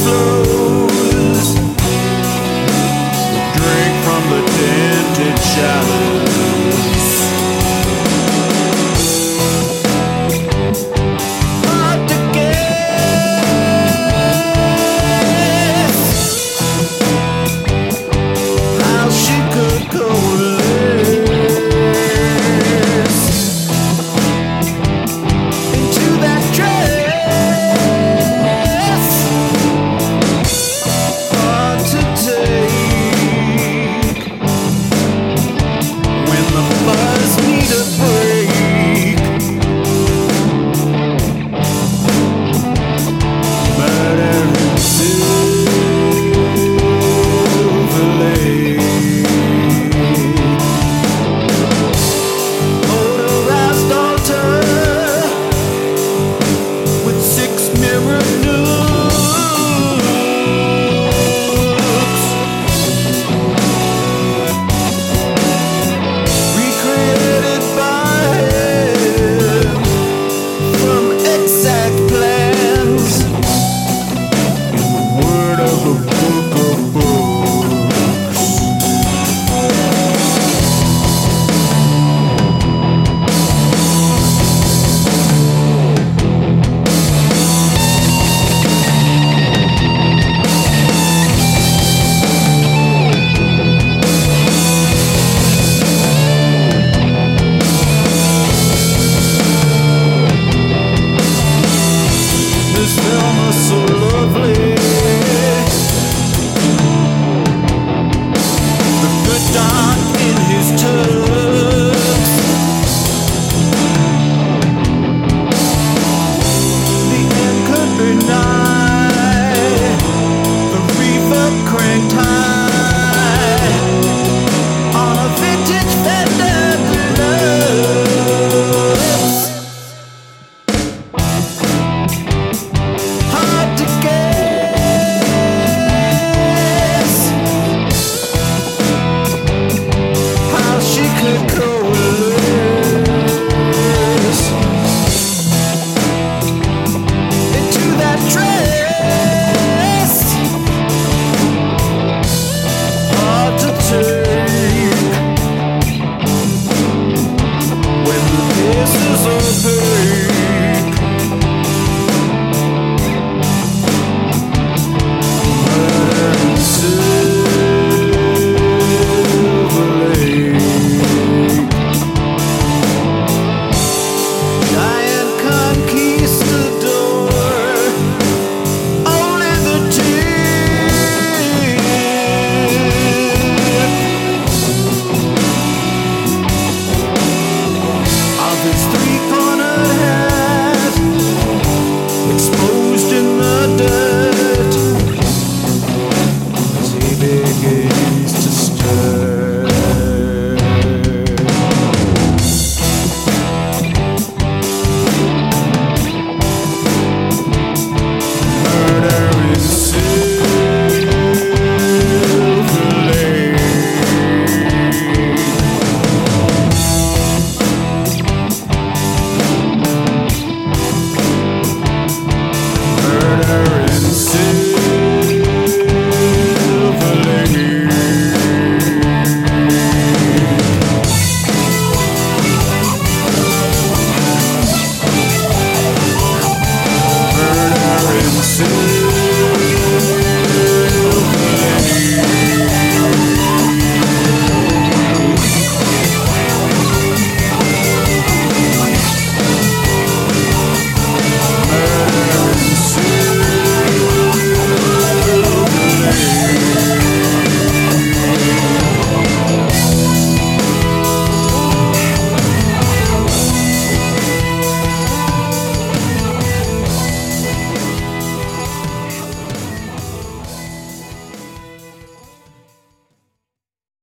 flows. Drink from the dented shallows. How she could go